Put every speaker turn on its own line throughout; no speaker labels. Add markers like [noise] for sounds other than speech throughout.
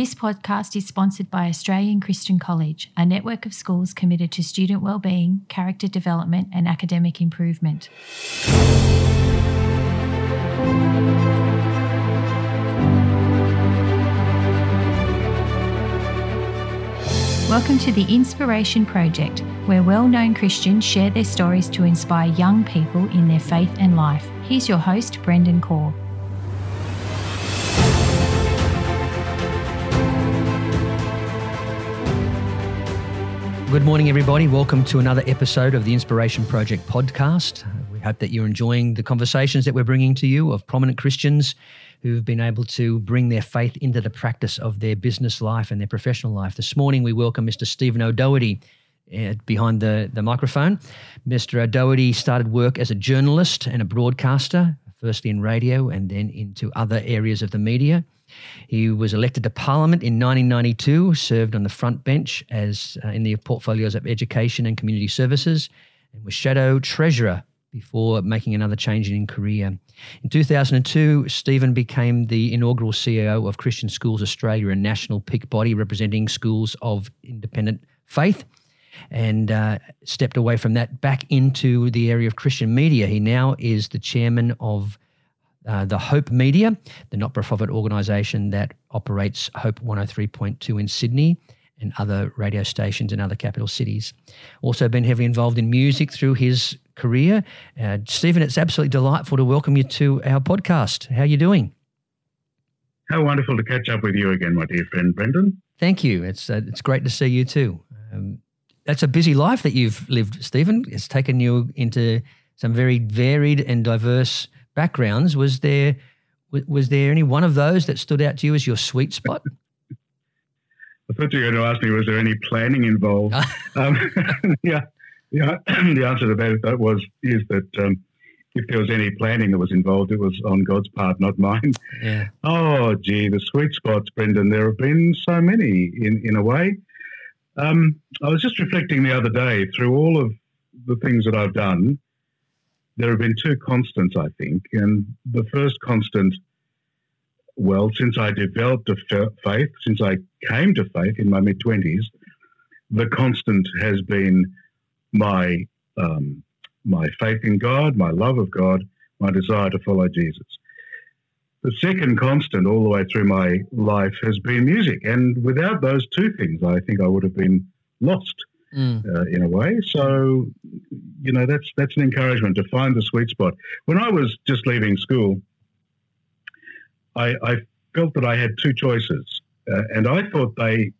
This podcast is sponsored by Australian Christian College, a network of schools committed to student well-being, character development, and academic improvement. Welcome to the Inspiration Project, where well known Christians share their stories to inspire young people in their faith and life. Here's your host, Brendan Corr.
Good morning, everybody. Welcome to another episode of the Inspiration Project podcast. We hope that you're enjoying the conversations that we're bringing to you of prominent Christians who've been able to bring their faith into the practice of their business life and their professional life. This morning, we welcome Mr. Stephen O'Doherty uh, behind the, the microphone. Mr. O'Doherty started work as a journalist and a broadcaster, firstly in radio and then into other areas of the media. He was elected to Parliament in 1992, served on the front bench as uh, in the portfolios of education and community services, and was shadow treasurer before making another change in career. In 2002, Stephen became the inaugural CEO of Christian Schools Australia, a national peak body representing schools of independent faith, and uh, stepped away from that back into the area of Christian media. He now is the chairman of uh, the Hope Media, the not for profit organisation that operates Hope 103.2 in Sydney and other radio stations in other capital cities. Also, been heavily involved in music through his career. Uh, Stephen, it's absolutely delightful to welcome you to our podcast. How are you doing?
How wonderful to catch up with you again, my dear friend Brendan.
Thank you. It's uh, it's great to see you too. Um, that's a busy life that you've lived, Stephen. It's taken you into some very varied and diverse backgrounds. Was there was there any one of those that stood out to you as your sweet spot? [laughs]
I thought you were going to ask me, was there any planning involved? [laughs] um, [laughs] yeah, yeah. [clears throat] the answer to that, that was is that um, if there was any planning that was involved, it was on God's part, not mine. Yeah. Oh, gee, the sweet spots, Brendan. There have been so many in in a way. Um, I was just reflecting the other day through all of the things that I've done there have been two constants, I think. And the first constant, well, since I developed a faith, since I came to faith in my mid 20s, the constant has been my um, my faith in God, my love of God, my desire to follow Jesus. The second constant all the way through my life has been music. And without those two things, I think I would have been lost mm. uh, in a way. So, you know, that's that's an encouragement to find the sweet spot. When I was just leaving school, I, I felt that I had two choices, uh, and I thought they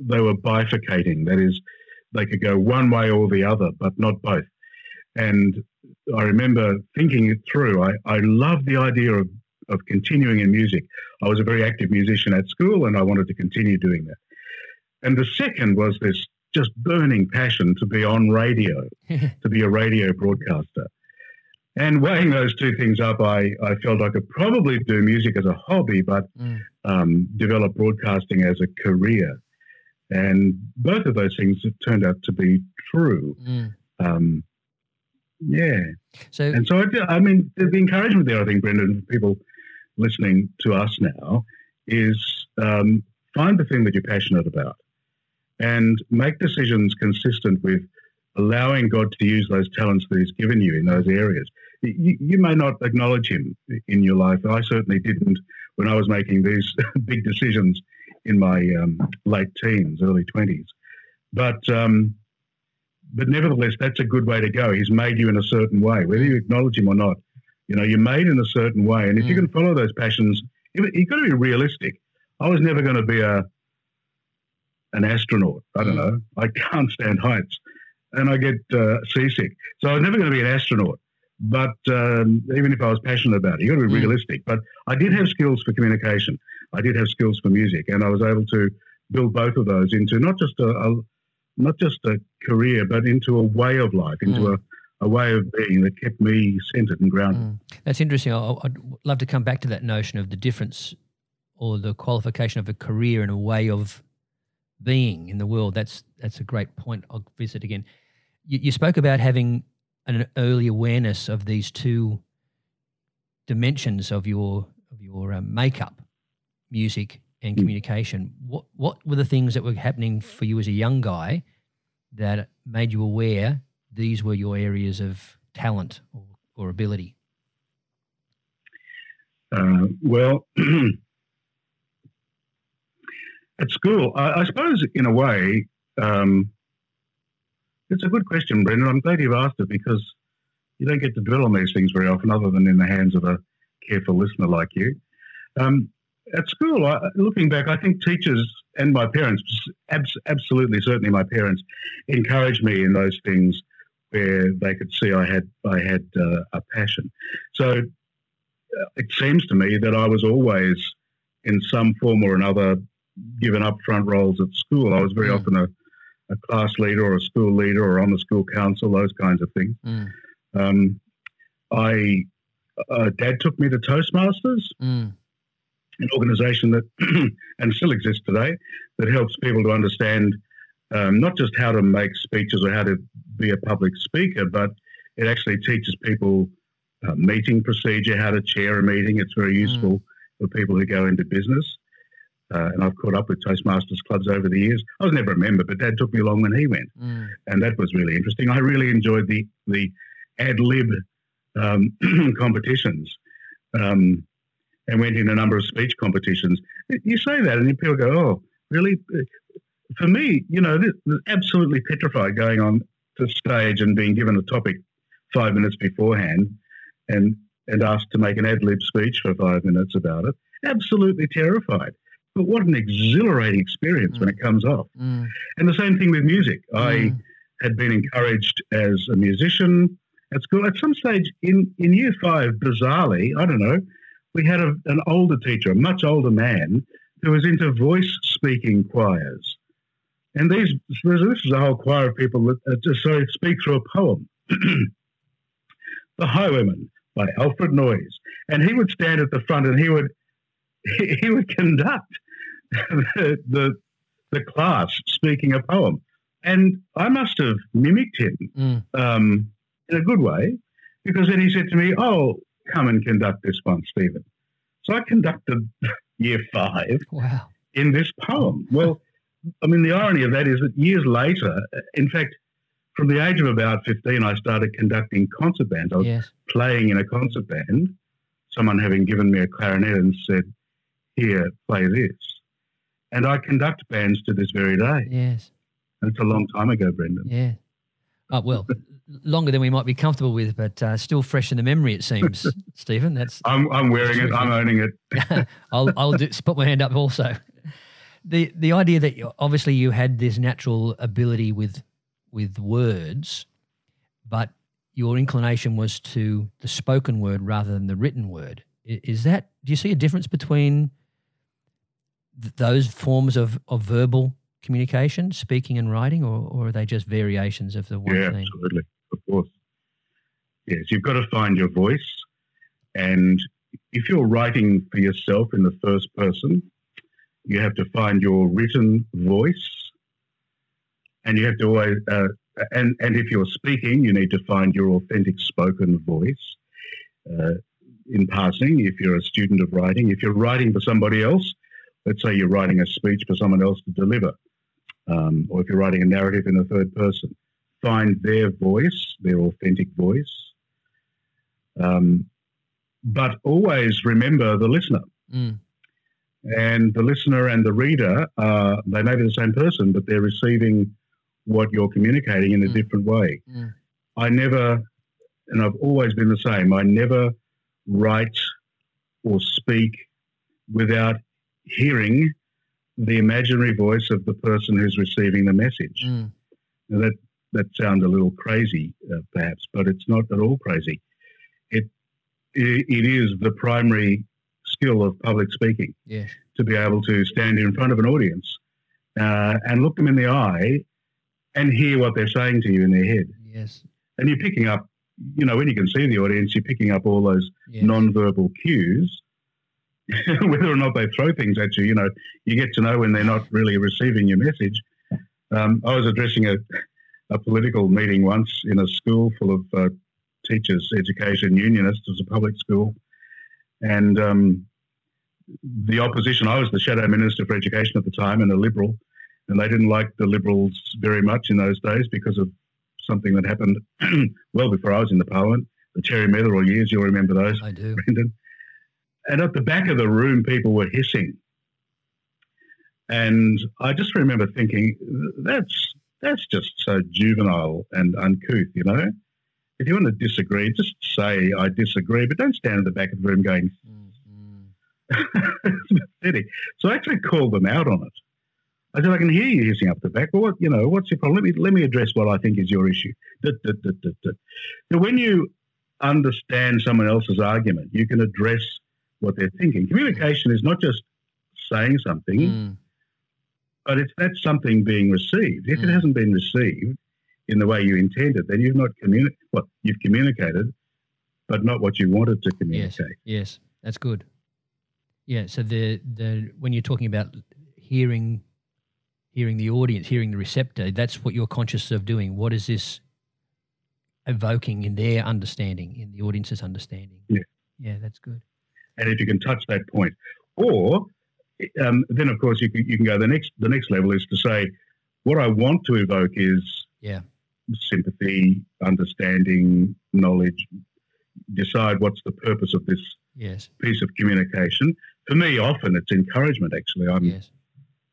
they were bifurcating. That is, they could go one way or the other, but not both. And I remember thinking it through. I, I loved the idea of, of continuing in music. I was a very active musician at school and I wanted to continue doing that. And the second was this just burning passion to be on radio, [laughs] to be a radio broadcaster. And weighing those two things up, I, I felt I could probably do music as a hobby, but mm. um, develop broadcasting as a career. And both of those things have turned out to be true. Mm. Um, yeah. So, and so I, I mean, the, the, encouragement there, I think, Brendan, people listening to us now, is um, find the thing that you're passionate about and make decisions consistent with allowing God to use those talents that He's given you in those areas. You, you, may not acknowledge Him in your life. I certainly didn't when I was making these [laughs] big decisions in my um, late teens, early 20s. But, um, but nevertheless, that's a good way to go. He's made you in a certain way, whether you acknowledge Him or not. You know, you're made in a certain way. And if mm. you can follow those passions, you've got to be realistic. I was never going to be a, an astronaut. I don't mm. know. I can't stand heights, and I get uh, seasick. So I was never going to be an astronaut. But um, even if I was passionate about it, you've got to be mm. realistic. But I did have skills for communication. I did have skills for music, and I was able to build both of those into not just a, a not just a career, but into a way of life, into mm. a a way of being that kept me centered and grounded. Mm.
That's interesting. I'd love to come back to that notion of the difference or the qualification of a career and a way of being in the world. That's that's a great point. I'll visit again. You, you spoke about having an early awareness of these two dimensions of your of your um, makeup, music and communication. What what were the things that were happening for you as a young guy that made you aware these were your areas of talent or, or ability?
Uh, well, [clears throat] at school, I, I, suppose in a way, um, it's a good question, Brendan. I'm glad you've asked it because you don't get to dwell on these things very often, other than in the hands of a careful listener like you. Um, at school, I, looking back, I think teachers and my parents, abs- absolutely, certainly my parents, encouraged me in those things where they could see I had I had uh, a passion. So uh, it seems to me that I was always, in some form or another, given up front roles at school. I was very mm. often a, a, class leader or a school leader or on the school council, those kinds of things. Mm. Um, I uh, Dad took me to Toastmasters. Mm an organisation that [clears throat] and still exists today that helps people to understand um, not just how to make speeches or how to be a public speaker, but it actually teaches people uh, meeting procedure, how to chair a meeting. It's very useful mm. for people who go into business. Uh, and I've caught up with Toastmasters clubs over the years. I was never a member, but Dad took me along when he went, mm. and that was really interesting. I really enjoyed the the ad lib um, [clears throat] competitions. Um, and went in a number of speech competitions. You say that, and people go, "Oh, really?" For me, you know, this, this absolutely petrified going on to stage and being given a topic five minutes beforehand, and and asked to make an ad lib speech for five minutes about it. Absolutely terrified. But what an exhilarating experience mm. when it comes off. Mm. And the same thing with music. Mm. I had been encouraged as a musician at school. At some stage in, in year five, bizarrely, I don't know, we had a, an older teacher, a much older man, who was into voice speaking choirs. And these, this is a whole choir of people that uh, just so speak through a poem. [clears throat] the Highwayman by Alfred Noyes. And he would stand at the front and he would [laughs] he would conduct the, [laughs] the, the class speaking a poem. And I must have mimicked him mm. um, in a good way because then he said to me, Oh, come and conduct this one, Stephen. So I conducted [laughs] year five
wow.
in this poem. Well, I mean, the irony of that is that years later, in fact, from the age of about 15, I started conducting concert bands. I was yes. playing in a concert band, someone having given me a clarinet and said, Here, play this. And I conduct bands to this very day.
Yes.
And it's a long time ago, Brendan.
Yeah. Oh, well, [laughs] longer than we might be comfortable with, but uh, still fresh in the memory. It seems, [laughs] Stephen. That's
I'm, I'm wearing it. I'm owning it. [laughs]
I'll I'll do, put my hand up also. The the idea that you, obviously you had this natural ability with with words, but your inclination was to the spoken word rather than the written word. Is that? Do you see a difference between th- those forms of, of verbal communication, speaking and writing, or, or are they just variations of the one
yeah,
thing?
absolutely of course. Yes, you've got to find your voice. And if you're writing for yourself in the first person, you have to find your written voice. And you have to always, uh, and, and if you're speaking, you need to find your authentic spoken voice. Uh, in passing, if you're a student of writing, if you're writing for somebody else, let's say you're writing a speech for someone else to deliver, um, or if you're writing a narrative in the third person, find their voice, their authentic voice. Um, but always remember the listener. Mm. And the listener and the reader, uh, they may be the same person, but they're receiving what you're communicating in a mm. different way. Mm. I never, and I've always been the same, I never write or speak without hearing the imaginary voice of the person who's receiving the message. Mm. Now that that sounds a little crazy, uh, perhaps, but it's not at all crazy. It, it, it is the primary skill of public speaking.
Yes.
To be able to stand in front of an audience uh, and look them in the eye and hear what they're saying to you in their head.
Yes.
And you're picking up, you know, when you can see the audience, you're picking up all those yes. non-verbal cues. [laughs] Whether or not they throw things at you, you know, you get to know when they're not really receiving your message. Um, I was addressing a, a political meeting once in a school full of uh, teachers, education unionists. Was a public school, and um, the opposition. I was the shadow minister for education at the time and a liberal, and they didn't like the liberals very much in those days because of something that happened [clears throat] well before I was in the parliament. The Terry Metherell years, you'll remember those,
I do.
Brendan. And at the back of the room, people were hissing, and I just remember thinking, that's that's just so juvenile and uncouth, you know. If you want to disagree, just say I disagree, but don't stand at the back of the room going. [laughs] Mm-hmm. pathetic. So I actually called them out on it. I said, I can hear you hissing up the back. Well, what, you know, what's your problem? Let me, let me address what I think is your issue. So when you understand someone else's argument, you can address what they're thinking. Communication is not just saying something, mm. but it's that something being received. If mm. it hasn't been received in the way you intended, then you've not communicated. Well, you've communicated, but not what you wanted to communicate.
Yes, yes, that's good. Yeah. So the the when you're talking about hearing hearing the audience, hearing the receptor, that's what you're conscious of doing. What is this evoking in their understanding, in the audience's understanding?
Yeah.
Yeah, that's good.
And if you can touch that point, or um, then of course you can, you can go the next the next level is to say what I want to evoke is
yeah
sympathy, understanding, knowledge. Decide what's the purpose of this
yes.
piece of communication. For me, often it's encouragement. Actually, I'm
yes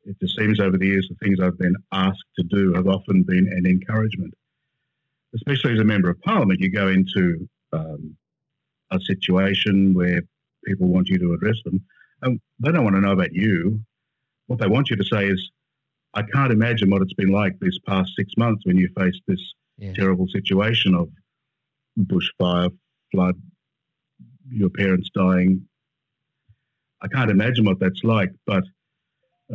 it just seems over the years the things I've been asked to do have often been an encouragement. Especially as a member of parliament, you go into um, a situation where people want you to address them, and they don't want to know about you. What they want you to say is, I can't imagine what it's been like this past six months when you faced this yeah. terrible situation of bushfire, flood, your parents dying. I can't imagine what that's like, but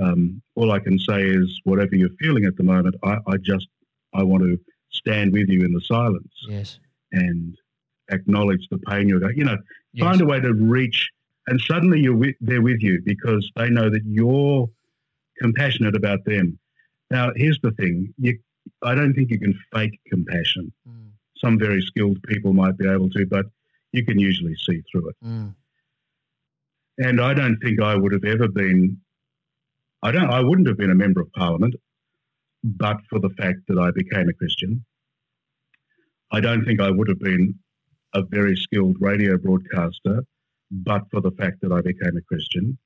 um, all I can say is whatever you're feeling at the moment, I, I, just I want to stand with you in the silence.
Yes.
And acknowledge the pain you're going. You know, yes. find a way to reach, and suddenly you're with, they're with you because they know that you're compassionate about them. Now, here's the thing: you, I don't think you can fake compassion. Mm. Some very skilled people might be able to, but you can usually see through it.
Mm.
And I don't think I would have ever been I don't. I wouldn't have been a member of parliament, but for the fact that I became a Christian. I don't think I would have been a very skilled radio broadcaster, but for the fact that I became a Christian.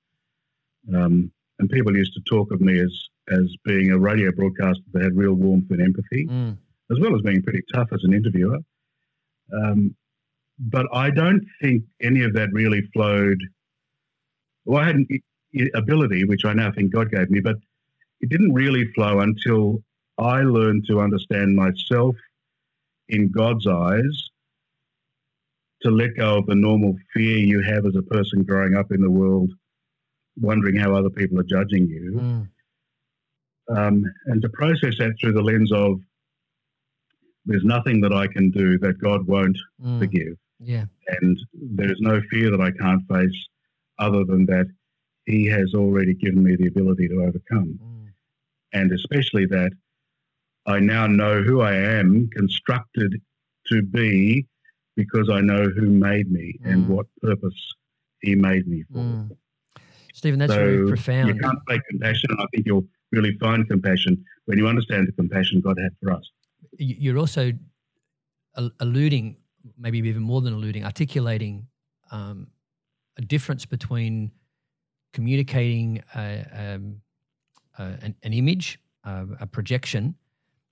Um, and people used to talk of me as as being a radio broadcaster that had real warmth and empathy,
mm.
as well as being pretty tough as an interviewer. Um, but I don't think any of that really flowed. Well, I hadn't ability, which I now think God gave me, but it didn't really flow until I learned to understand myself in God's eyes, to let go of the normal fear you have as a person growing up in the world, wondering how other people are judging you,
mm.
um, and to process that through the lens of there's nothing that I can do that God won't
mm.
forgive.
Yeah.
And there's no fear that I can't face other than that he has already given me the ability to overcome.
Mm.
And especially that I now know who I am constructed to be because I know who made me mm. and what purpose he made me for.
Mm. Stephen, that's
so
very profound.
You can't fake compassion. I think you'll really find compassion when you understand the compassion God had for us.
You're also alluding, maybe even more than alluding, articulating um, a difference between communicating a, um, an, an, image, a projection,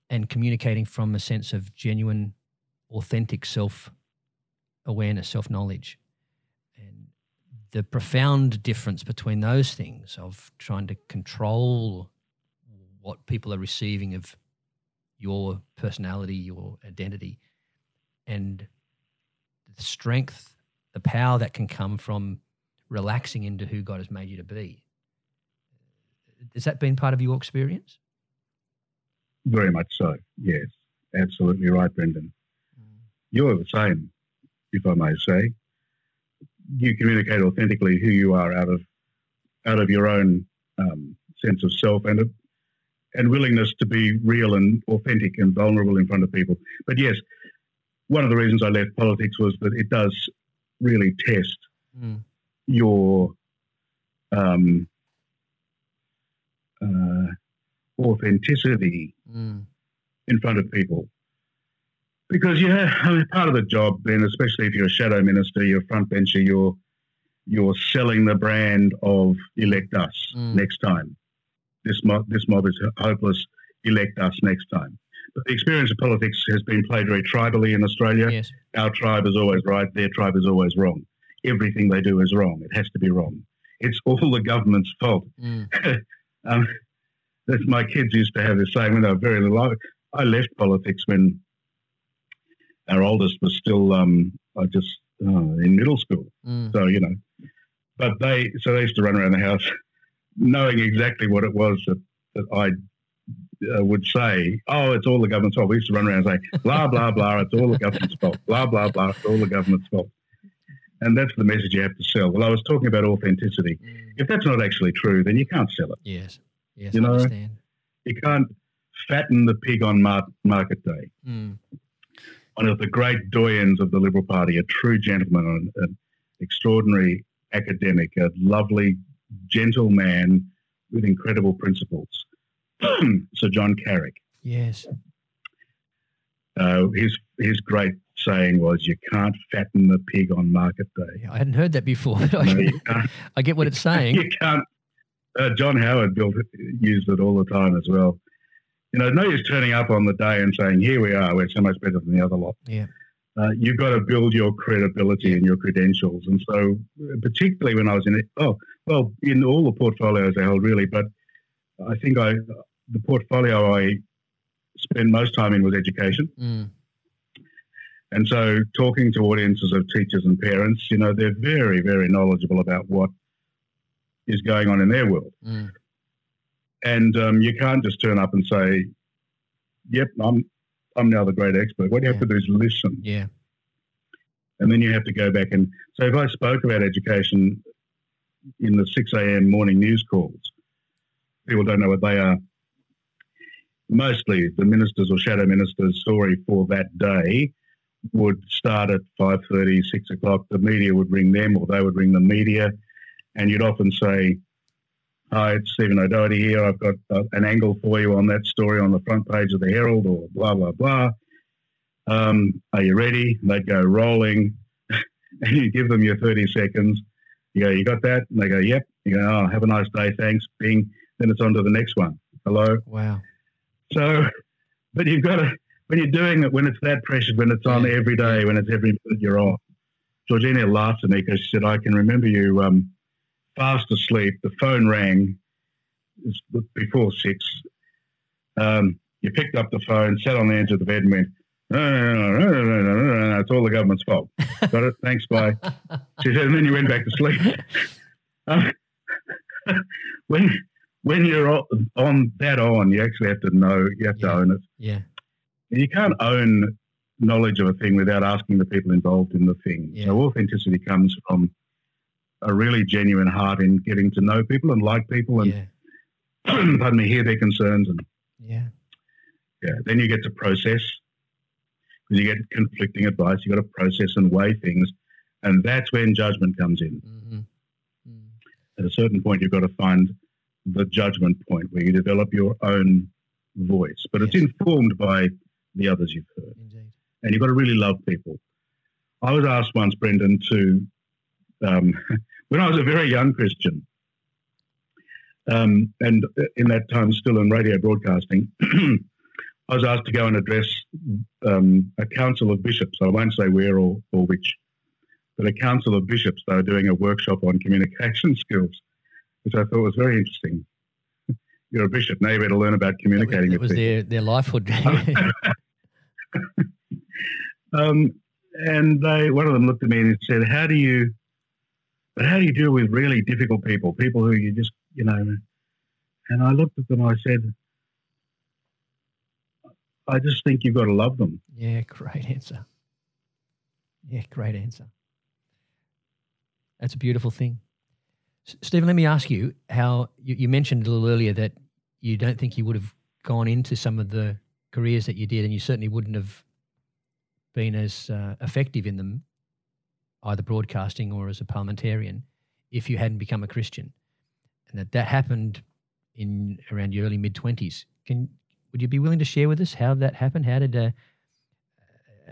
and communicating from a sense of genuine, authentic self awareness, self knowledge. And the profound difference between those things of trying to control what people are receiving of your personality, your identity, and the strength, the power that can come from relaxing into who God has made you to be. Has that been part of your experience?
Very much so, yes. Absolutely right, Brendan. Mm. You're the same, if I may say. You communicate authentically who you are out of out of your own um, sense of self and a, and willingness to be real and authentic and vulnerable in front of people. But yes, one of the reasons I left politics was that it does really test
mm
your um, uh, authenticity
Mm.
in front of people. Because yeah, I mean, part of the job then, especially if you're a shadow minister, you're a front bencher, you're you're selling the brand of elect us
Mm.
next time. This mob, this mob is hopeless. Elect us next time. But the experience of politics has been played very tribally in Australia.
Yes.
Our tribe is always right. Their tribe is always wrong. Everything they do is wrong. It has to be wrong. It's [laughs] all the government's fault.
Mm. [laughs]
um, my kids used to have this saying when they were very little. I left politics when our oldest was still um, I just uh, in middle school.
Mm.
So you know, but they so they used to run around the house knowing exactly what it was that that I uh, would say. Oh, it's all the government's fault. We used to run around and say blah blah blah. [laughs] It's all the government's fault. Blah blah blah. It's all the government's fault. And that's the message you have to sell. Well, I was talking about authenticity.
Mm.
If that's not actually true, then you can't sell it.
Yes. Yes.
You
I
know,
understand.
You can't fatten the pig on mar- market day.
Mm.
One of the great doyens of the Liberal Party, a true gentleman, an, extraordinary academic, a lovely, gentle man with incredible principles. [clears throat] Sir John Carrick.
Yes.
Uh, his his great saying was, "You can't fatten the pig on market day."
Yeah, I hadn't heard that before.
No. [laughs]
I get what it's saying. [laughs]
you can't. Uh, John Howard built used it all the time as well. You know, no use turning up on the day and saying, "Here we are, we're so much better than the other lot."
Yeah.
Uh, you've got to build your credibility and your credentials, and so particularly when I was in it, oh well, in all the portfolios I held really, but I think I the portfolio I spent most time in was education.
Mm.
And so, talking to audiences of teachers and parents, you know, they're very, very knowledgeable about what is going on in their world.
Mm.
And um, you can't just turn up and say, "Yep, I'm, I'm now the great expert." What you have
Yeah.
to do is listen,
Yeah.
and then you have to go back and. So, if I spoke about education in the six a.m. morning news calls, people don't know what they are. Mostly, the ministers or shadow ministers' story for that day would start at 5.30, 6 o'clock. The media would ring them or they would ring the media. And you'd often say, hi, it's Stephen O'Doherty here. I've got uh, an angle for you on that story on the front page of the Herald or blah, blah, blah. Um, are you ready? They'd go rolling. [laughs] and you give them your 30 seconds. You go, you got that? And they go, yep. You go, oh, have a nice day. Thanks. Bing. Then it's on to the next one. Hello.
Wow.
So, but you've got to, when you're doing it, when it's that pressured, when it's on
Yeah.
every day, when it's every minute you're on. Georgina laughed at me because she said, I can remember you um, fast asleep. The phone rang before six. Um, you picked up the phone, sat on the edge of the bed, and went, no, no, no, no, no, no, no, no, no, it's all the government's fault. [laughs] Got it? Thanks, bye. She said, and then you went back to sleep. [laughs] Um, [laughs] when when you're on, that on, you actually have to know, you have to own it.
Yeah.
You can't own knowledge of a thing without asking the people involved in the thing.
Yeah.
So authenticity comes from a really genuine heart in getting to know people and like people and
Yeah. [clears throat]
pardon me, hear their concerns and
Yeah.
yeah. Then you get to process because you get conflicting advice. You got to process and weigh things, and that's when judgment comes in.
Mm-hmm. Mm.
At a certain point, you've got to find the judgment point where you develop your own voice, but it's informed by the others you've heard.
Indeed.
and you've got to really love people. I was asked once, Brendan, to um, [laughs] when I was a very young Christian, um, and in that time still in radio broadcasting, [clears throat] I was asked to go and address um, a council of bishops. I won't say where or, or which, but a council of bishops. They were doing a workshop on communication [laughs] skills, which I thought was very interesting. [laughs] You're a bishop now. You better learn about
was,
communicating with
was
people.
their their lifehood.
Um, and they, one of them looked at me and said, "How do you, but how do you deal with really difficult people, people who you just, you know?" And I looked at them. I said, "I just think you've got to love them."
yeah. Great answer. Yeah. Great answer. That's a beautiful thing. Stephen, let me ask you how you, you mentioned a little earlier that you don't think you would have gone into some of the careers that you did, and you certainly wouldn't have been as uh, effective in them, either broadcasting or as a parliamentarian, if you hadn't become a Christian. and that that happened in around your early mid twenties. Can would you be willing to share with us how that happened? How did a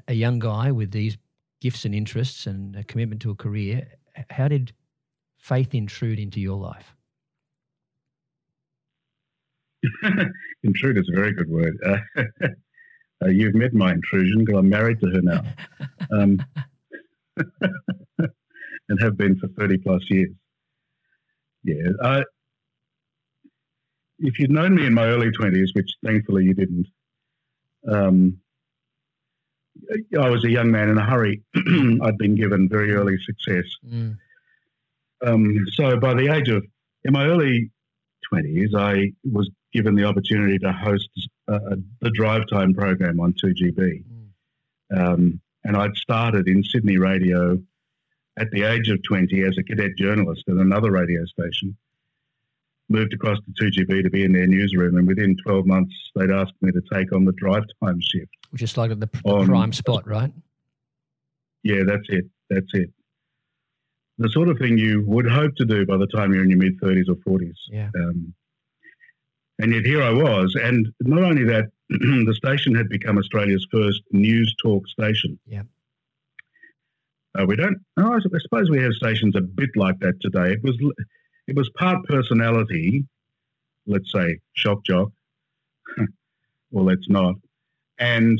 a young guy with these gifts and interests and a commitment to a career, how did faith intrude into your life? [laughs]
intrude is a very good word. Uh, [laughs] uh, you've met my intrusion because I'm married to her now, [laughs] um, [laughs] and have been for thirty plus years. Yeah, uh, if you'd known me in my early twenties, which thankfully you didn't, um, I was a young man in a hurry. [clears throat] I'd been given very early success. Mm. Um, so by the age of, in my early 20s, I was given the opportunity to host uh, the drive time program on 2GB. Mm. Um, and I'd started in Sydney radio at the age of 20 as a cadet journalist at another radio station. Moved across to 2GB to be in their newsroom, and within 12 months, they'd asked me to take on the drive time shift.
Which is like the, the on, prime spot, right?
Yeah, that's it. That's it the sort of thing you would hope to do by the time you're in your mid 30s or 40s.
Yeah. Um,
and yet here I was. And not only that, [clears throat] the station had become Australia's first news talk station.
Yeah.
Uh, we don't. Oh, I suppose we have stations a bit like that today. It was, it was part personality, let's say shock jock, [laughs] or let's not, and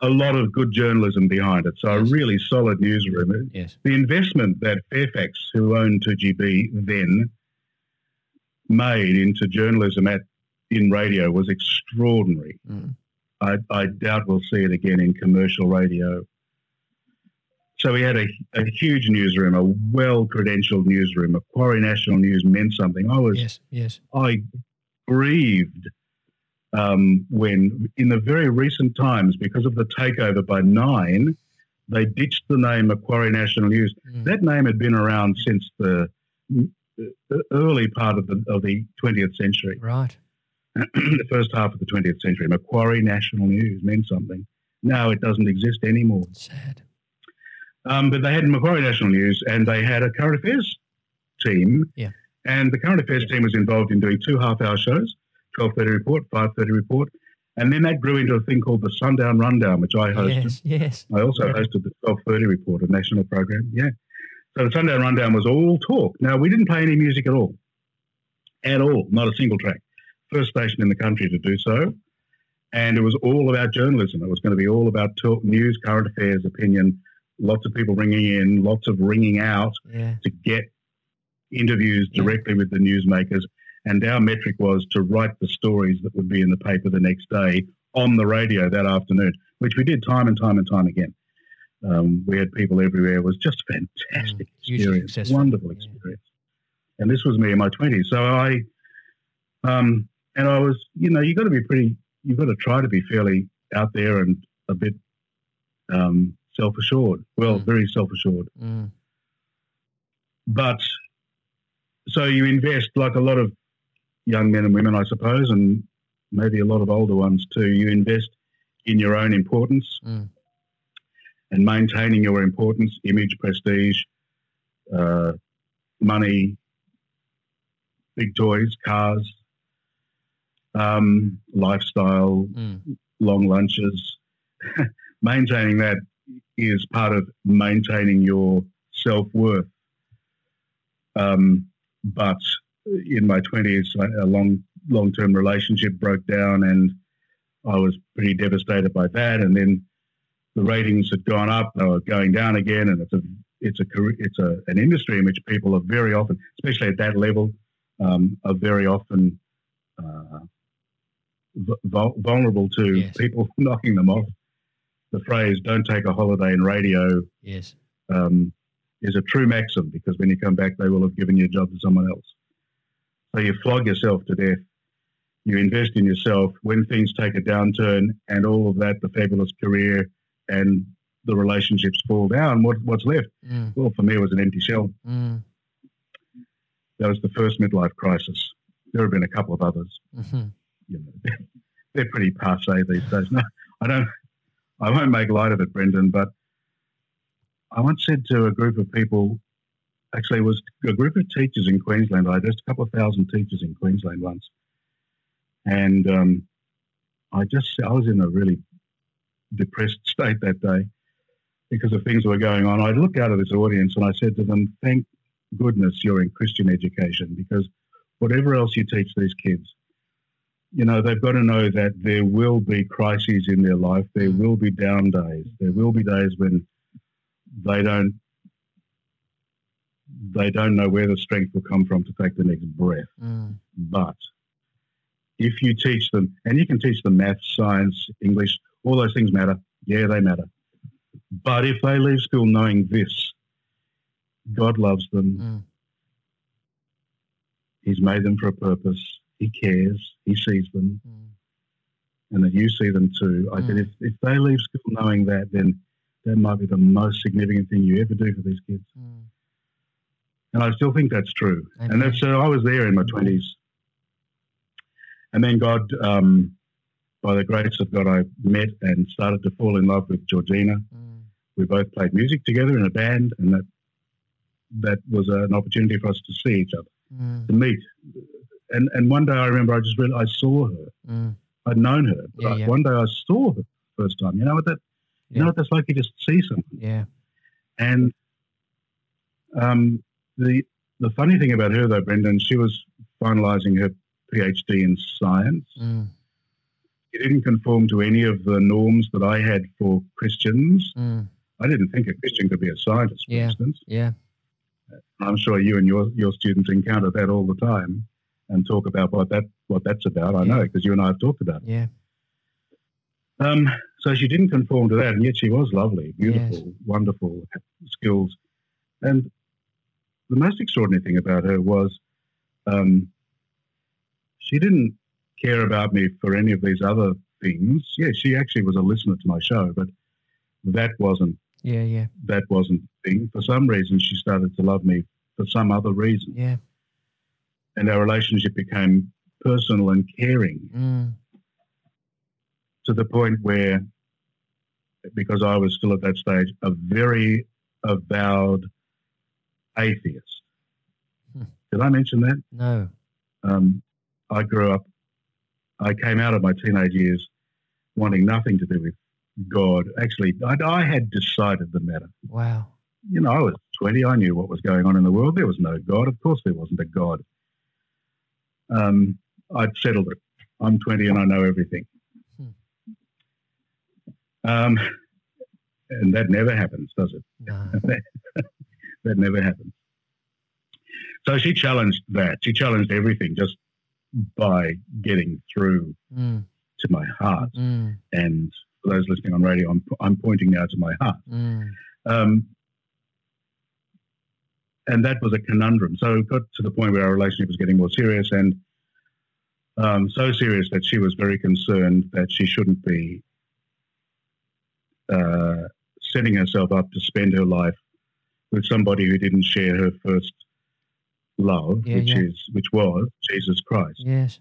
a lot of good journalism behind it. So yes. a really solid newsroom.
Yes.
The investment that Fairfax, who owned 2GB then, made into journalism at in radio was extraordinary. Mm. I, I, doubt we'll see it again in commercial radio. So we had a, a huge newsroom, a well credentialed newsroom. Macquarie National News meant something. I was,
yes, yes.
I grieved um, when, in the very recent times, because of the takeover by Nine, they ditched the name Macquarie National News. Mm. That name had been around since the, the early part of the, of the 20th century.
Right.
The first half of the 20th century. Macquarie National News meant something. Now it doesn't exist anymore.
Sad.
Um, but they had Macquarie National News and they had a current affairs team.
Yeah.
And the current affairs team was involved in doing two half-hour shows 12.30 report, 5.30 report. And then that grew into a thing called the Sundown Rundown, which I hosted.
Yes, yes.
I also hosted the 12.30 report, a national program. Yeah. So the Sundown Rundown was all talk. Now, we didn't play any music at all. At all. Not a single track. First station in the country to do so. And it was all about journalism. It was going to be all about talk, news, current affairs, opinion, lots of people ringing in, lots of ringing out
yeah.
to get interviews directly yeah. with the newsmakers and our metric was to write the stories that would be in the paper the next day on the radio that afternoon, which we did time and time and time again. Um, we had people everywhere. It was just fantastic mm, experience, wonderful experience. And this was me in my twenties. So I, um, and I was, you know, you've got to be pretty, you've got to try to be fairly out there and a bit um, self assured. Well, mm. very self assured. Mm. But so you invest like a lot of young men and women, I suppose, and maybe a lot of older ones too. You invest in your own importance mm. and maintaining your importance, image, prestige, uh, money, big toys, cars, um, lifestyle, mm. long lunches. [laughs] maintaining that is part of maintaining your self worth. Um, but in my 20s, a long long term relationship broke down, and I was pretty devastated by that. And then the ratings had gone up; they were going down again, and it's a it's a it's a an industry in which people are very often, especially at that level, um, are very often uh, vulnerable to yes. people [laughs] knocking them off. The phrase "don't take a holiday in radio"
yes.
Um, is a true maxim because when you come back, they will have given you a job to someone else. So you flog yourself to death. You invest in yourself. When things take a downturn and all of that, the fabulous career and the relationships fall down, what, what's left? Mm. Well, for me, it was an empty shell. Mm. That was the first midlife crisis. There have been a couple of others. Mm-hmm. You know, [laughs] they're pretty passe these days. No, I don't. I won't make light of it, Brendan. But I once said to a group of people actually, it was a group of teachers in Queensland. I just a couple of thousand teachers in Queensland once, and um, I just I was in a really depressed [laughs] state that day because of things that were going on. I looked out at this audience and I said to them, "Thank goodness you're in Christian education because whatever else you teach these kids." You know, they've got to know that there will be crises in their life. There
Mm.
will be down days. There will be days when they don't they don't know where the strength will come from to take the next breath.
Mm.
But if you teach them, and you can teach them math, science, English, all those things matter. Yeah, they matter. But if they leave school knowing this, God loves them,
Mm.
He's made them for a purpose, He cares, He sees them,
Mm.
and that you see them too. I said,
Mm.
if, if they leave school knowing that, then that might be the most significant thing you ever do for these kids.
Mm.
And I still think that's true. And that's so I was there in my twenties, and then God, um, by the grace of God, I met and started to fall in love with Georgina.
Mm.
We both played music together in a band, and that that was an opportunity for us to see each other,
Mm.
to meet. And and one day I remember I just really I saw her.
Mm.
I'd known her, but
Yeah,
I-
yeah.
one day I saw her first time. You know what that? You
Yeah.
know what that's like? You just see someone.
Yeah.
And um, the the funny thing about her, though, Brendan, she was finalising her PhD in science.
Mm.
It didn't conform to any of the norms that I had for Christians.
Mm.
I didn't think a Christian could be a scientist, for
Yeah.
instance.
Yeah.
I'm sure you and your your students encounter that all the time and talk about what that what that's about. I know because you and I have talked about it.
Yeah.
Um, so she didn't conform to that, and yet she was lovely, beautiful,
Yes.
wonderful skills. And the most extraordinary thing about her was um, she didn't care about me for any of these other things. Yeah, she actually was a listener to my show, but that wasn't
Yeah. Yeah.
that wasn't the thing. For some reason, she started to love me for some other reason,
Yeah.
And our relationship became personal and caring.
Mm.
to the point where, because I was still at that stage, a very avowed atheist.
Hmm.
Did I mention that?
No.
Um, I grew up, I came out of my teenage years wanting nothing to do with God. Actually, I, I had decided the matter.
Wow.
You know, I was 20, I knew what was going on in the world. There was no God. Of course, there wasn't a God. Um, I'd settled it. I'm 20 and I know everything. Um, and that never happens, does it?
No. [laughs]
that never happens. So she challenged that. She challenged everything just by getting through
Mm.
to my heart.
Mm.
And for those listening on radio, I'm, I'm pointing now to my heart.
Mm.
Um, and that was a conundrum. So it got to the point where our relationship was getting more serious and um, so serious that she was very concerned that she shouldn't be uh, setting herself up to spend her life with somebody who didn't share her first love,
Yeah,
which
yeah.
is which was Jesus Christ,
Yes.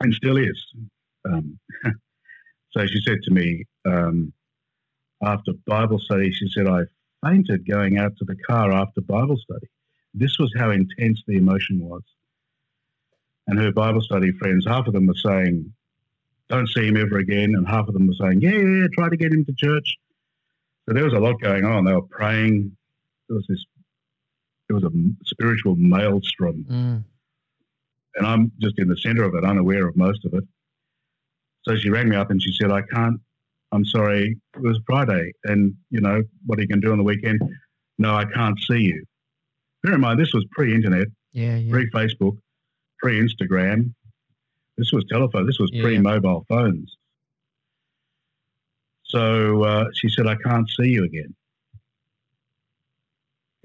and still is. Um, [laughs] so she said to me um, after Bible study, she said, "I fainted going out to the car after Bible study. This was how intense the emotion was." And her Bible study friends, half of them were saying, "Don't see him ever again," and half of them were saying, "Yeah, yeah, yeah, try to get him to church." So there was a lot going on. They were praying. There was this. There was a spiritual maelstrom
Mm.
and I'm just in the center of it, unaware of most of it. So she rang me up and she said, I can't, I'm sorry, it was Friday, and you know, what are you going to do on the weekend? No, I can't see you. Bear in mind, this was pre internet,
Yeah. Yeah.
pre Facebook, pre Instagram. This was telephone, this was
Yeah.
pre mobile phones. So uh, she said, I can't see you again.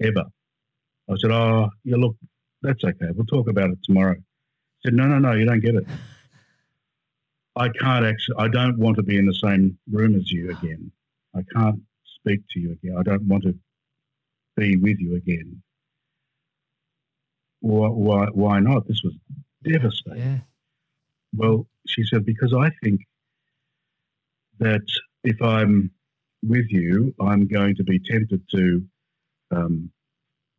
Ever. I said, Oh, yeah, look, that's okay. We'll talk about it tomorrow. She said, No, no, no, you don't get it. I can't actually, I don't want to be in the same room as you again. I can't speak to you again. I don't want to be with you again. Why, why, why not? This was devastating.
Yeah.
Well, she said, because I think that if I'm with you, I'm going to be tempted to um,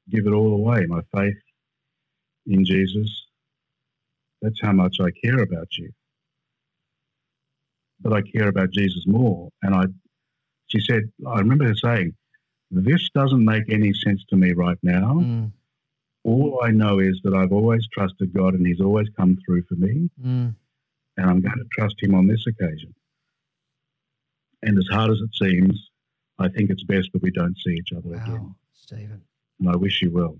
give it all away, my faith in Jesus. That's how much I care about you. But I care about Jesus more. And I, she said, I remember her saying, this doesn't make any sense to me right now.
Mm.
All I know is that I've always trusted God and He's always come through for me.
Mm.
And I'm going to trust Him on this occasion. And as hard as it seems, I think it's best that we don't see each other
Wow,
again.
Stephen.
And I wish you well.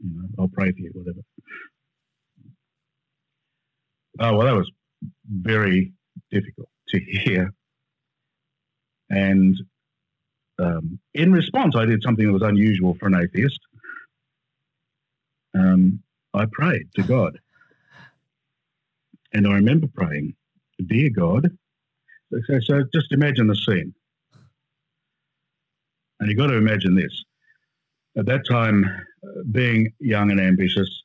You know, I'll pray for you, whatever. Oh, well, that was very difficult to hear. And um, in response, I did something that was unusual for an atheist. Um, I prayed to God. And I remember praying, Dear God, so, so just imagine the scene. And you've got to imagine this. At that time, being young and ambitious,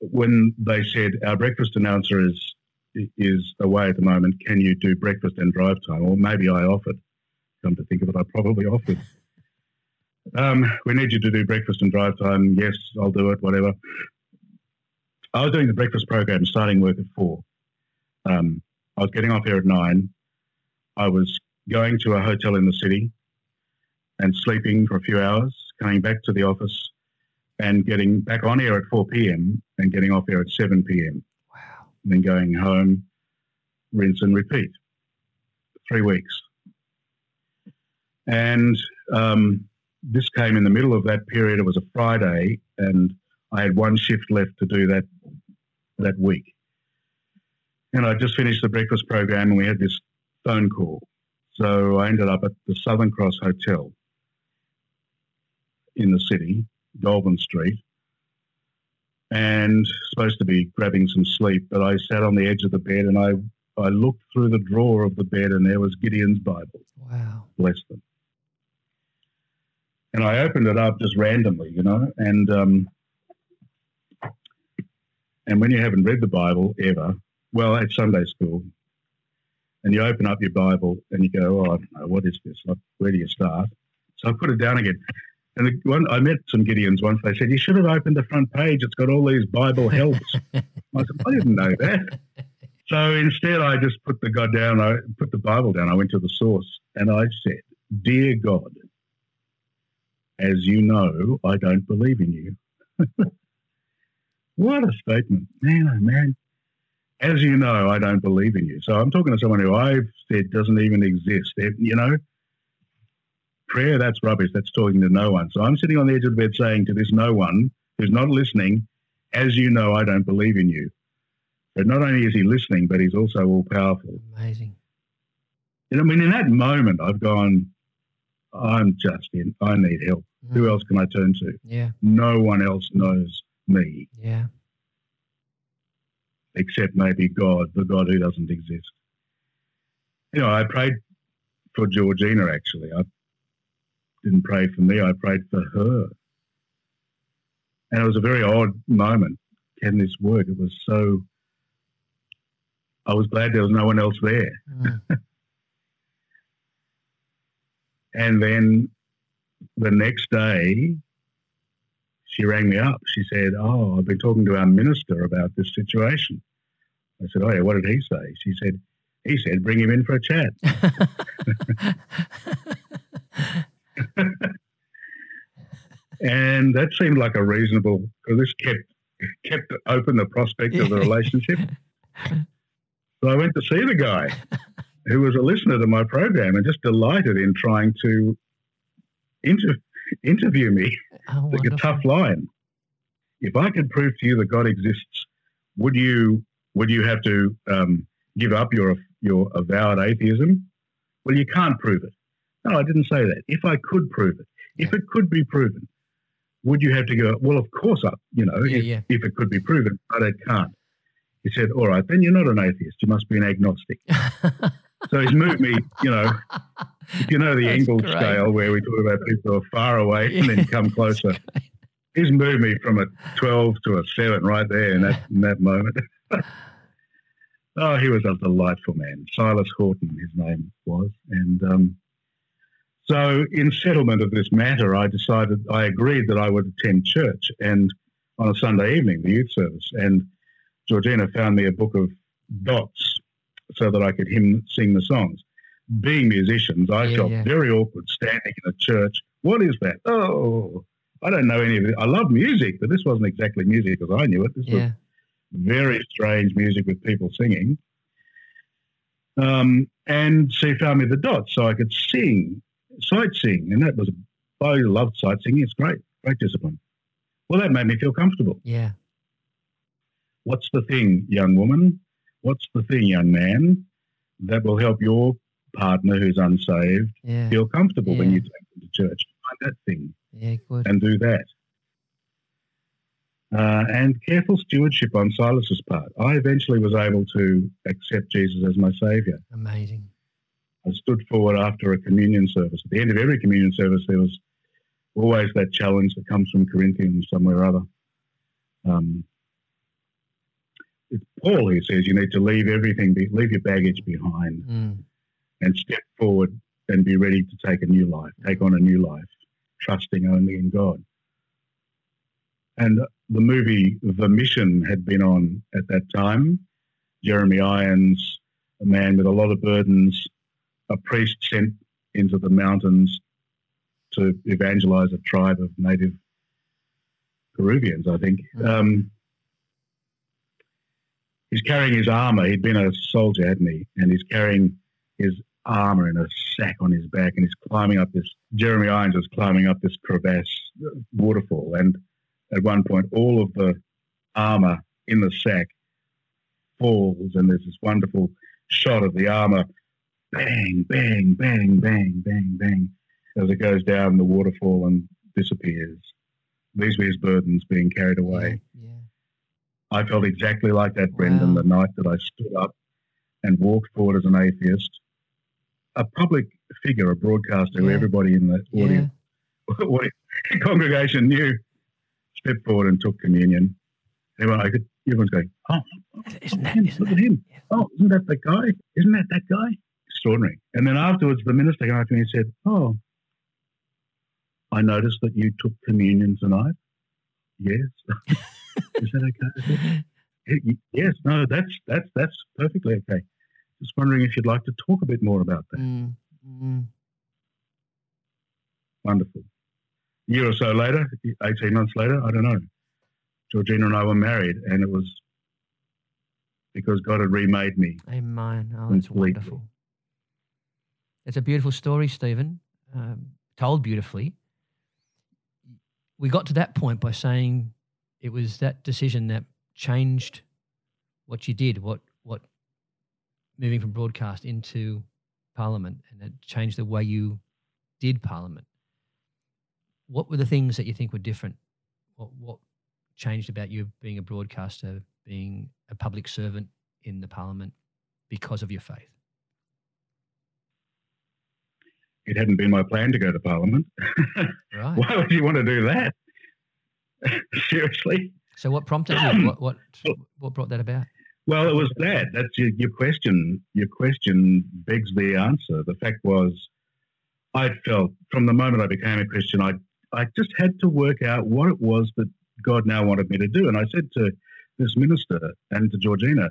when they said our breakfast announcer is is away at the moment, can you do breakfast and drive time? Or maybe I offered. Come to think of it, I probably offered. Um, we need you to do breakfast and drive time. Yes, I'll do it. Whatever. I was doing the breakfast program, starting work at four. Um, I was getting off here at nine. I was going to a hotel in the city and sleeping for a few hours, coming back to the office and getting back on air at 4 p.m. and getting off air at 7 p.m.
Wow.
Then going home, rinse and repeat. Three weeks. And um, this came in the middle of that period. It was a Friday, and I had one shift left to do that that week. And I just finished the breakfast program, and we had this phone call. So I ended up at the Southern Cross Hotel in the city, Goulburn Street, and supposed to be grabbing some sleep. But I sat on the edge of the bed and I, I looked through the drawer of the bed and there was Gideon's Bible.
Wow.
Bless them. And I opened it up just randomly, you know, and um, and when you haven't read the Bible ever, well, at Sunday school, and you open up your Bible and you go, oh, I don't know, what is this? Where do you start? So I put it down again. And one, I met some Gideons once. They said, you should have opened the front page. It's got all these Bible helps. [laughs] I said, I didn't know that. So instead, I just put the God down. I put the Bible down. I went to the source and I said, Dear God, as you know, I don't believe in you. [laughs] what a statement. Man, oh man. As you know, I don't believe in you. So I'm talking to someone who I've said doesn't even exist. You know, prayer, that's rubbish. That's talking to no one. So I'm sitting on the edge of the bed saying to this no one who's not listening, as you know, I don't believe in you. But not only is he listening, but he's also all powerful.
Amazing.
Know, I mean, in that moment, I've gone, I'm just in, I need help. Who
Mm.
else can I turn to?
Yeah.
No one else knows me
Yeah.
except maybe God, the God who doesn't exist. You know, I prayed for Georgina actually. I didn't pray for me, I prayed for her. And it was a very odd moment. Can this work? It was so. I was glad there was no one else there.
Mm. [laughs]
And then the next day, she rang me up. She said, Oh, I've been talking to our minister about this situation. I said, Oh, yeah, what did he say? She said, He said, bring him in for a chat. [laughs] And that seemed like a reasonable, because this kept kept open the prospect of the [laughs] relationship. So I went to see the guy who was a listener to my program and just delighted in trying to inter- interview me.
oh,
Like a tough line. If I could prove to you that God exists, would you would you have to um, give up your your avowed atheism? Well, you can't prove it. No, I didn't say that. If I could prove it, if it could be proven, would you have to go? Well, of course, I, you know,
Yeah,
if,
yeah.
if it could be proven, but it can't. He said, "All right, then you're not an atheist. You must be an agnostic." [laughs] so he's moved me, you know. If you know the
That's
Engel scale, where we talk about people who are far away and then come closer, he's moved me from a 12 to a 7 right there in that, in that moment. [laughs] oh, he was a delightful man. Silas Horton, his name was. And um, So, in settlement of this matter, I decided, I agreed that I would attend church and on a Sunday evening, the youth service. And Georgina found me a book of dots so that I could hymn, sing the songs. Being musicians, I
Yeah,
felt
yeah.
very awkward standing in a church. What is that? Oh, I don't know any of it. I love music, but this wasn't exactly music as I knew it. This was very strange music with people singing. Um, and she found me the dots so I could sing, sight sing. And that was, I loved sight singing. It's great, great discipline. Well, that made me feel comfortable.
Yeah.
What's the thing, young woman? What's the thing, young man, that will help your partner who's unsaved
Yeah.
feel comfortable when you take them to church? Find that thing
Yeah. Good.
and do that. Uh, and careful stewardship on Silas's part. I eventually was able to accept Jesus as my saviour.
Amazing.
I stood forward after a communion service. At the end of every communion service, there was always that challenge that comes from Corinthians somewhere or other. Um, it's Paul who says you need to leave everything, be, leave your baggage behind,
Mm.
and step forward and be ready to take a new life, take on a new life, trusting only in God. And the movie The Mission had been on at that time. Jeremy Irons, a man with a lot of burdens, a priest sent into the mountains to evangelize a tribe of native Peruvians, I think.
Mm.
Um, he's carrying his armor. He'd been a soldier, hadn't he? And he's carrying his armor in a sack on his back, and he's climbing up this. Jeremy Irons is climbing up this crevasse waterfall, and at one point, all of the armor in the sack falls, and there's this wonderful shot of the armor, bang, bang, bang, bang, bang, bang, as it goes down the waterfall and disappears. These were his burdens being carried away.
Yeah.
I felt exactly like that, Brendan,
Wow.
the night that I stood up and walked forward as an atheist. A public figure, a broadcaster who everybody in the
Yeah.
audience, [laughs] audience- congregation knew, stepped forward and took communion. Everyone, I could, everyone's going, oh,
Isn't that? Isn't
look
that?
at him.
Yeah.
Oh, isn't that that guy? Isn't that that guy? Extraordinary. And then afterwards, the minister came up to me and said, oh, I noticed that you took communion tonight. Yes. [laughs] Is that okay? Said, Yes, no, that's that's that's perfectly okay. Just wondering if you'd like to talk a bit more about that.
Mm. Mm.
Wonderful. A year or so later, 18 months later, I don't know, Georgina and I were married, and it was because God had remade me.
Amen. Oh, that's wonderful. It's a beautiful story, Stephen, um, told beautifully. We got to that point by saying it was that decision that changed what you did, what what moving from broadcast into Parliament, and it changed the way you did Parliament. What were the things that you think were different? What what changed about you being a broadcaster, being a public servant in the Parliament because of your faith?
It hadn't been my plan to go to Parliament.
Right. [laughs]
Why would you want to do that? [laughs] Seriously?
So what prompted you? What what what brought that about?
Well, it was that. That's your, your question. Your question begs the answer. The fact was, I felt from the moment I became a Christian, I I just had to work out what it was that God now wanted me to do. And I said to this minister and to Georgina,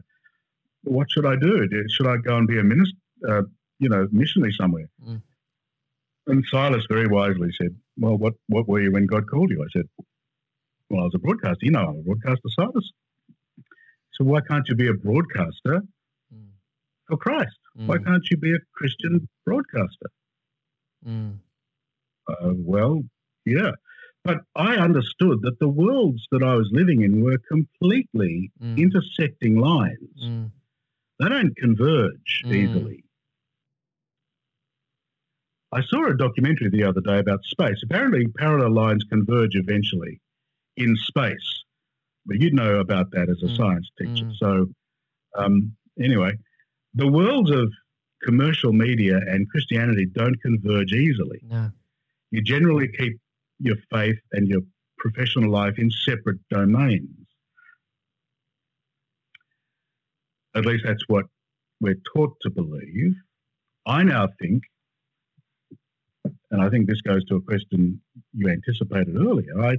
"What should I do? Do- Should I go and be a minister? Uh, you know, missionary somewhere?"
Mm.
And Silas very wisely said, "Well, what what were you when God called you?" I said, "Well, I was a broadcaster. You know, I'm a broadcaster, Silas." So why can't you be a broadcaster
Mm,
for Christ? Why
mm,
can't you be a Christian broadcaster?
mm,
Uh, well, yeah. But I understood that the worlds that I was living in were completely
mm,
intersecting lines.
mm,
They don't converge
Mm.
easily. I saw a documentary the other day about space. Apparently, parallel lines converge eventually in space. But you'd know about that as a
Mm.
science teacher.
Mm.
So, um, anyway, the worlds of commercial media and Christianity don't converge easily.
no.
You generally keep your faith and your professional life in separate domains. At least that's what we're taught to believe. I now think, and I think this goes to a question you anticipated earlier. I,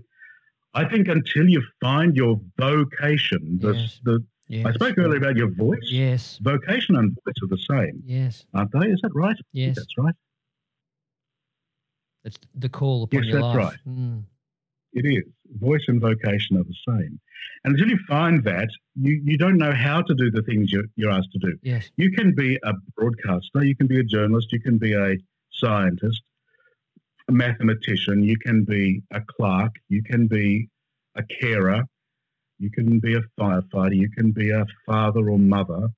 I think until you find your vocation, the,
Yes.
the
Yes.
I spoke earlier about your voice.
Yes.
Vocation and voice are the same,
Yes.
aren't they? Is that right?
Yes.
That's right.
It's the call upon.
Yes,
your
that's
life.
right.
Mm.
It is. Voice and vocation are the same. And until you find that, you, you don't know how to do the things you're, you're asked to do.
Yes.
You can be a broadcaster, you can be a journalist, you can be a scientist, a mathematician, you can be a clerk, you can be a carer, you can be a firefighter, you can be a father or mother.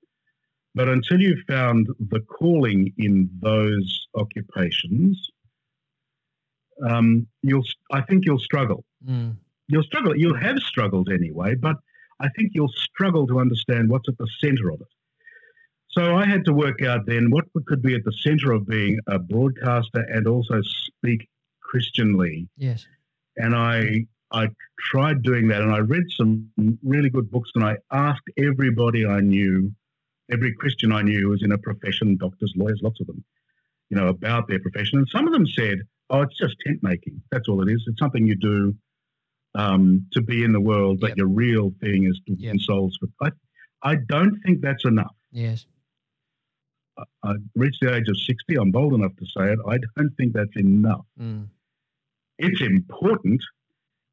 But until you've found the calling in those occupations, um, you'll, I think you'll struggle.
Mm.
You'll struggle. You'll have struggled anyway, but I think you'll struggle to understand what's at the center of it. So I had to work out then what could be at the center of being a broadcaster and also speak Christianly.
Yes.
And I I tried doing that, and I read some really good books, and I asked everybody I knew, every Christian I knew who was in a profession, doctors, lawyers, lots of them, you know, about their profession. And some of them said, "Oh, it's just tent making. That's all it is. It's something you do um, to be in the world, but
Yep.
your real thing is to
Yep.
win souls." For I, I don't think that's enough.
Yes.
I, reached the age of sixty. I'm bold enough to say it. I don't think that's enough.
Mm.
It's important.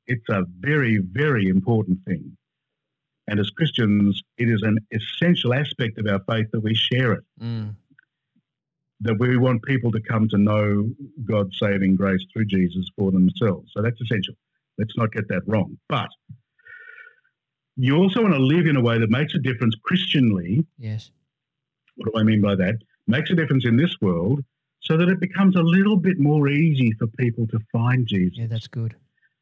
It's a very, very important thing. And as Christians, it is an essential aspect of our faith that we share it,
Mm.
that we want people to come to know God's saving grace through Jesus for themselves. So that's essential. Let's not get that wrong. But you also want to live in a way that makes a difference Christianly.
Yes.
What do I mean by that? Makes a difference in this world so that it becomes a little bit more easy for people to find Jesus.
Yeah, that's good.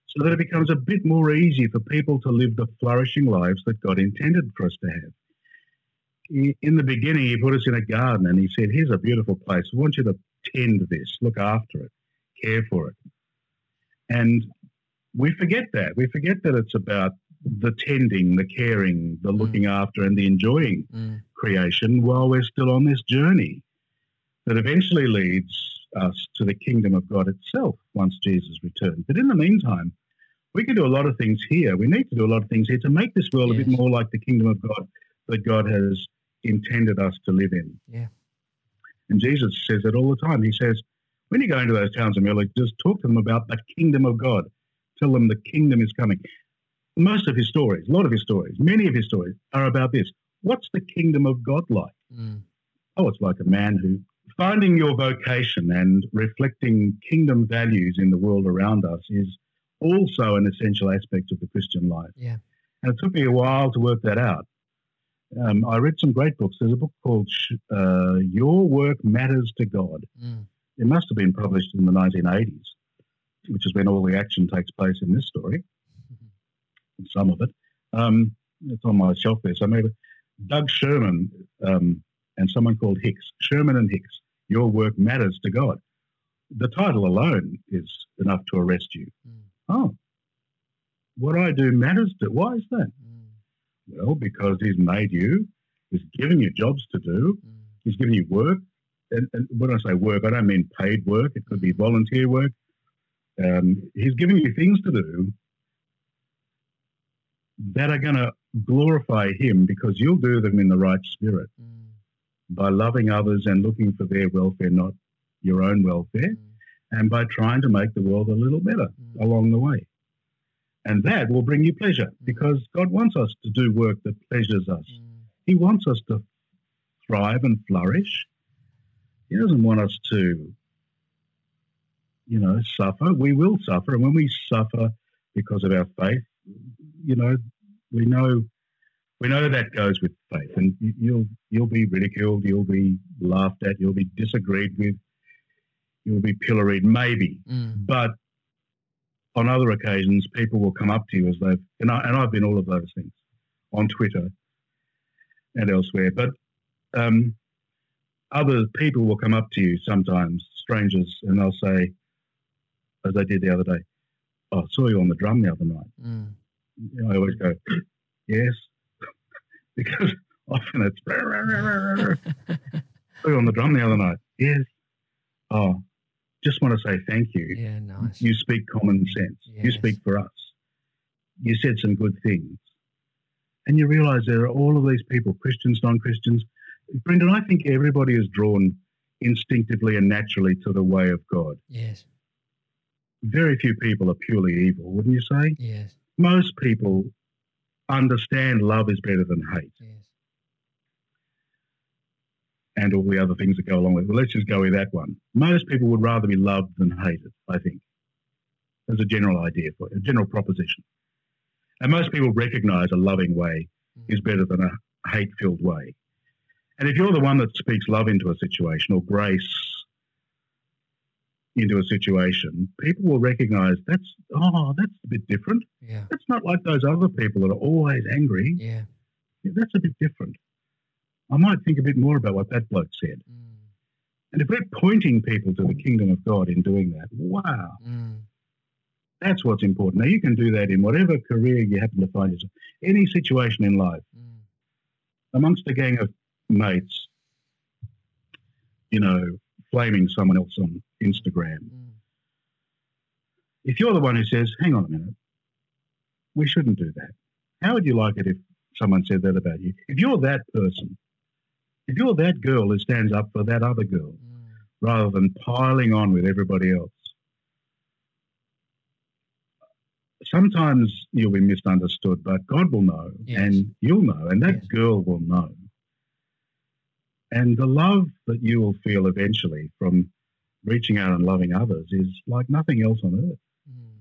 so that it becomes a bit more easy for people to live the flourishing lives that God intended for us to have. In the beginning, He put us in a garden and He said, Here's a beautiful place. I want you to tend this, look after it, care for it. And we forget that. We forget that it's about the tending, the caring, the
Mm.
looking after, and the enjoying
Mm.
creation while we're still on this journey that eventually leads us to the kingdom of God itself once Jesus returns. But in the meantime, we can do a lot of things here. We need to do a lot of things here to make this world a bit more like the kingdom of God that God has intended us to live in.
Yeah.
And Jesus says it all the time. He says, when you go into those towns and villages, just talk to them about the kingdom of God. Tell them the kingdom is coming. Most of his stories, a lot of his stories, many of his stories are about this. What's the kingdom of God like?
Mm.
Oh, it's like a man who finding your vocation and reflecting kingdom values in the world around us is also an essential aspect of the Christian life.
Yeah.
And it took me a while to work that out. Um, I read some great books. There's a book called uh, Your Work Matters to God.
Mm.
It must have been published in the 1980s, which is when all the action takes place in this story, some of it. Um, it's on my shelf there. So maybe Doug Sherman um, and someone called Hicks, Sherman and Hicks, Your Work Matters to God. The title alone is enough to arrest you.
Mm.
Oh, what I do matters to. Why is that?
Mm.
Well, because he's made you, he's given you jobs to do,
Mm.
he's given you work. And, and when I say work, I don't mean paid work. It could be volunteer work. Um, he's giving you things to do that are going to glorify him because you'll do them in the right spirit
Mm.
by loving others and looking for their welfare, not your own welfare,
Mm.
and by trying to make the world a little better
Mm.
along the way. And that will bring you pleasure because God wants us to do work that pleasures us.
Mm.
He wants us to thrive and flourish. He doesn't want us to, you know, suffer. We will suffer. And when we suffer because of our faith, you know, we know we know that goes with faith. And you- you'll you'll be ridiculed, you'll be laughed at, you'll be disagreed with, you'll be pilloried, maybe.
Mm.
But on other occasions, people will come up to you as they've, and, I, and I've been all of those things on Twitter and elsewhere. But um, other people will come up to you sometimes, strangers, and they'll say, as they did the other day, I saw you on the drum the other night.
Mm.
You know, I always go, [clears throat] yes, [laughs] because often it's, [laughs] saw you on the drum the other night. Yes. Oh, just want to say thank you.
Yeah, nice.
You speak common sense. You speak for us. You said some good things. And you realize there are all of these people, Christians, non Christians. Brendan, I think everybody is drawn instinctively and naturally to the way of God.
Yes,
Very few people are purely evil, wouldn't you say?
yes,
Most people understand love is better than hate
yes.
and all the other things that go along with it. Well, let's just go with that one. Most people would rather be loved than hated, I think. As a general idea, for a general proposition. And most people recognize a loving way mm. is better than a hate filled way. And if you're the one that speaks love into a situation or grace into a situation, people will recognize that's, oh, that's a bit different.
Yeah,
That's not like those other people that are always angry.
yeah.
That's a bit different. I might think a bit more about what that bloke said.
Mm,
And if we're pointing people to the kingdom of God in doing that, wow,
mm,
that's what's important. Now, you can do that in whatever career you happen to find yourself, any situation in life,
mm.
amongst a gang of mates, you know, flaming someone else on Instagram.
Mm.
If you're the one who says, hang on a minute, we shouldn't do that, how would you like it if someone said that about you? If you're that person, if you're that girl who stands up for that other girl,
Mm.
rather than piling on with everybody else. Sometimes you'll be misunderstood, but God will know,
Yes.
and you'll know, and that
Yes.
girl will know. And the love that you will feel eventually from reaching out and loving others is like nothing else on earth.
Mm.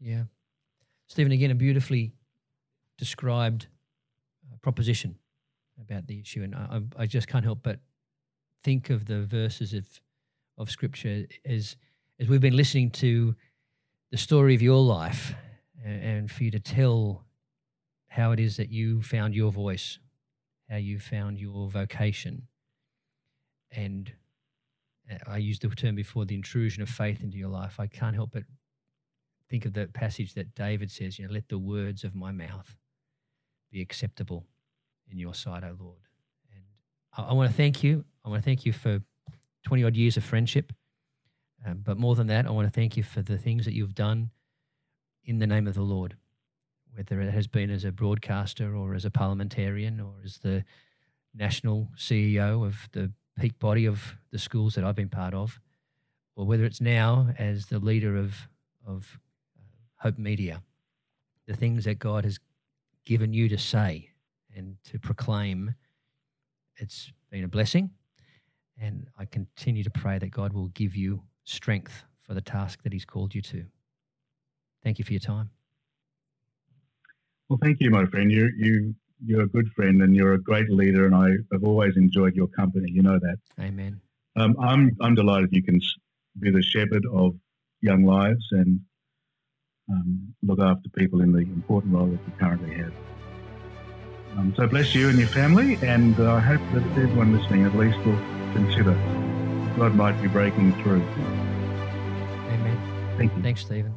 Yeah. Stephen, again, a beautifully described uh, proposition about the issue. And I, I just can't help but think of the verses of, of Scripture as, as we've been listening to the story of your life and, and for you to tell how it is that you found your voice, how you found your vocation. And uh, I used the term before the intrusion of faith into your life. I can't help but think of the passage that David says, you know, let the words of my mouth be acceptable in your sight, O Lord. And I, I want to thank you. I want to thank you for 20 odd years of friendship. Um, but more than that, I want to thank you for the things that you've done in the name of the Lord, whether it has been as a broadcaster or as a parliamentarian or as the national CEO of the peak body of the schools that I've been part of, or whether it's now as the leader of, of uh, Hope Media, the things that God has given you to say and to proclaim, it's been a blessing. And I continue to pray that God will give you strength for the task that He's called you to. Thank you for your time.
Well, thank you, my friend. You, you, you're a good friend and you're a great leader, and I have always enjoyed your company. You know that.
Amen.
Um, I'm, I'm delighted you can be the shepherd of young lives and um, look after people in the important role that you currently have. Um, so bless you and your family, and uh, I hope that everyone listening at least will consider God might be breaking through.
Amen.
Thank you.
Thanks, Stephen.